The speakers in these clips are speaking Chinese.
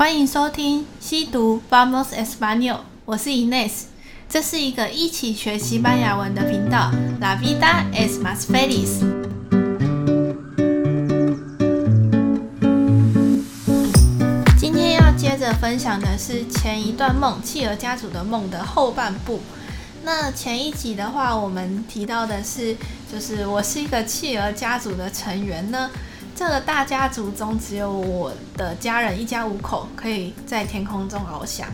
欢迎收听西读 Vamos Español，我是 Ines，这是一个一起学西班牙文的频道。La vida es más feliz。今天要接着分享的是前一段梦——企鹅家族的梦的后半部。那前一集的话，我们提到的是，就是我是一个企鹅家族的成员呢。这个大家族中，只有我的家人一家五口可以在天空中翱翔。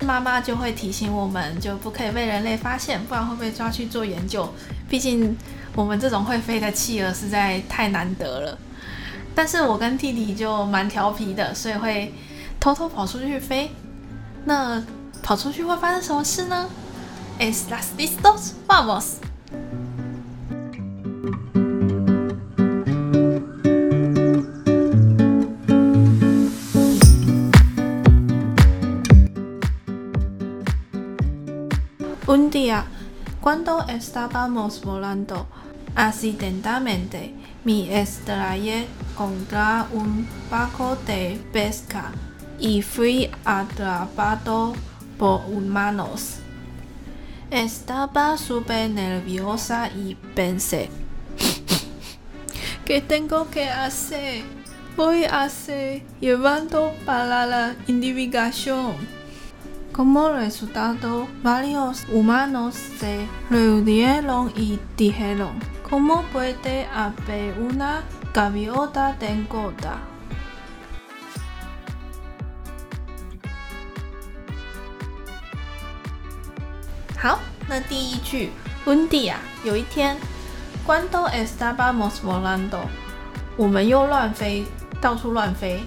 妈妈就会提醒我们，就不可以被人类发现，不然会被抓去做研究。毕竟我们这种会飞的企鹅实在太难得了。但是我跟弟弟就蛮调皮的，所以会偷偷跑出去飞。那跑出去会发生什么事呢？¿Estás listos? ¡Vamos! Un día, cuando estábamos volando, accidentalmente me estrellé contra un barco de pesca y fui atrapado por humanos. Estaba súper nerviosa y pensé, ¿qué tengo que hacer? Voy a ser llevado para la investigación. Como resultado, varios humanos se reunieron y dijeron, ¿cómo puede haber una gaviota tan gorda? 好，那第一句，un día，有一天，cuando estábamos volando，我们又乱飞，到处乱飞。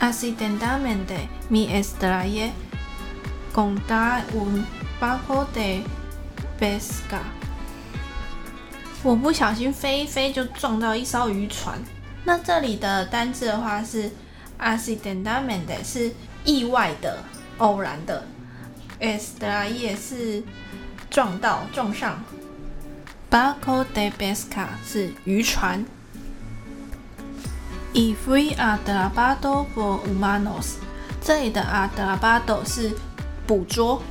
Accidentalmente Me estrellé contra un barco de pesca。我不小心飞一飞就撞到一艘渔船。那这里的单字的话是 accidentalmente 是意外的、偶然的。estrellé 是撞到、撞上。barco de pesca 是渔船。Y fui atrapado por humanos，这里的 atrapado 是捕捉，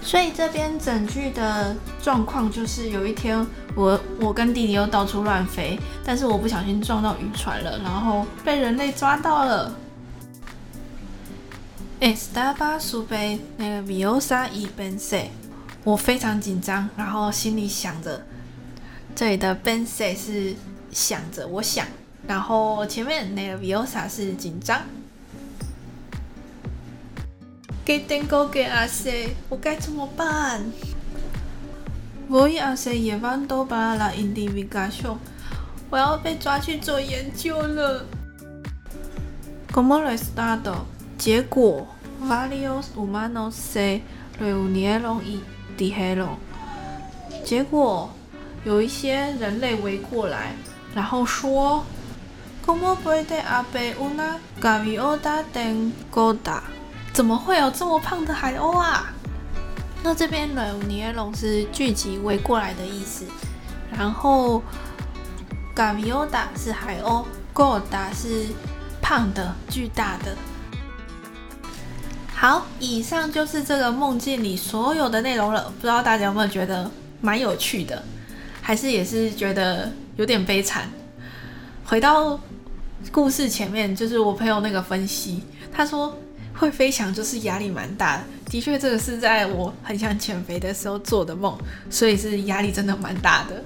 所以这边整句的状况就是有一天我我跟弟弟又到处乱飞，但是我不小心撞到渔船了，然后被人类抓到了。Estaba súper n e v i o s a y pensé，我非常紧张，然后心里想着，这里的 pensé 是想着，我想。然后前面 nerviosa 是紧张。¿Qué tengo que hacer？我该怎么办？Voy a ser llevado para la investigación。我要被抓去做研究了。Como resultado，结果，varios humanos se reunieron y dijeron。结果有一些人类围过来，然后说。¿Cómo puede haber una gaviota tan gorda？怎么会有这么胖的海鸥啊？那这边 reunieron 是聚集、围过来的意思。然后 gaviota 是海鸥 g o d a 是胖的、巨大的。好，以上就是这个梦境里所有的内容了。不知道大家有没有觉得蛮有趣的，还是也是觉得有点悲惨？回到。故事前面就是我朋友那个分析，他说会飞翔就是压力蛮大的。的确，这个是在我很想减肥的时候做的梦，所以是压力真的蛮大的。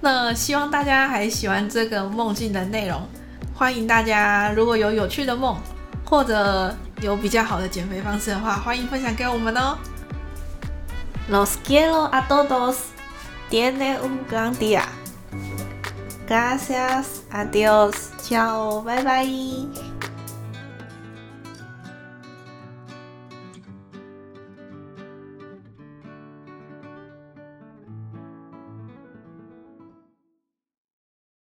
那希望大家还喜欢这个梦境的内容，欢迎大家如果有有趣的梦，或者有比较好的减肥方式的话，欢迎分享给我们哦。Los quiero a todos. Tienen un gran día. Gracias. Adiós. 拜拜。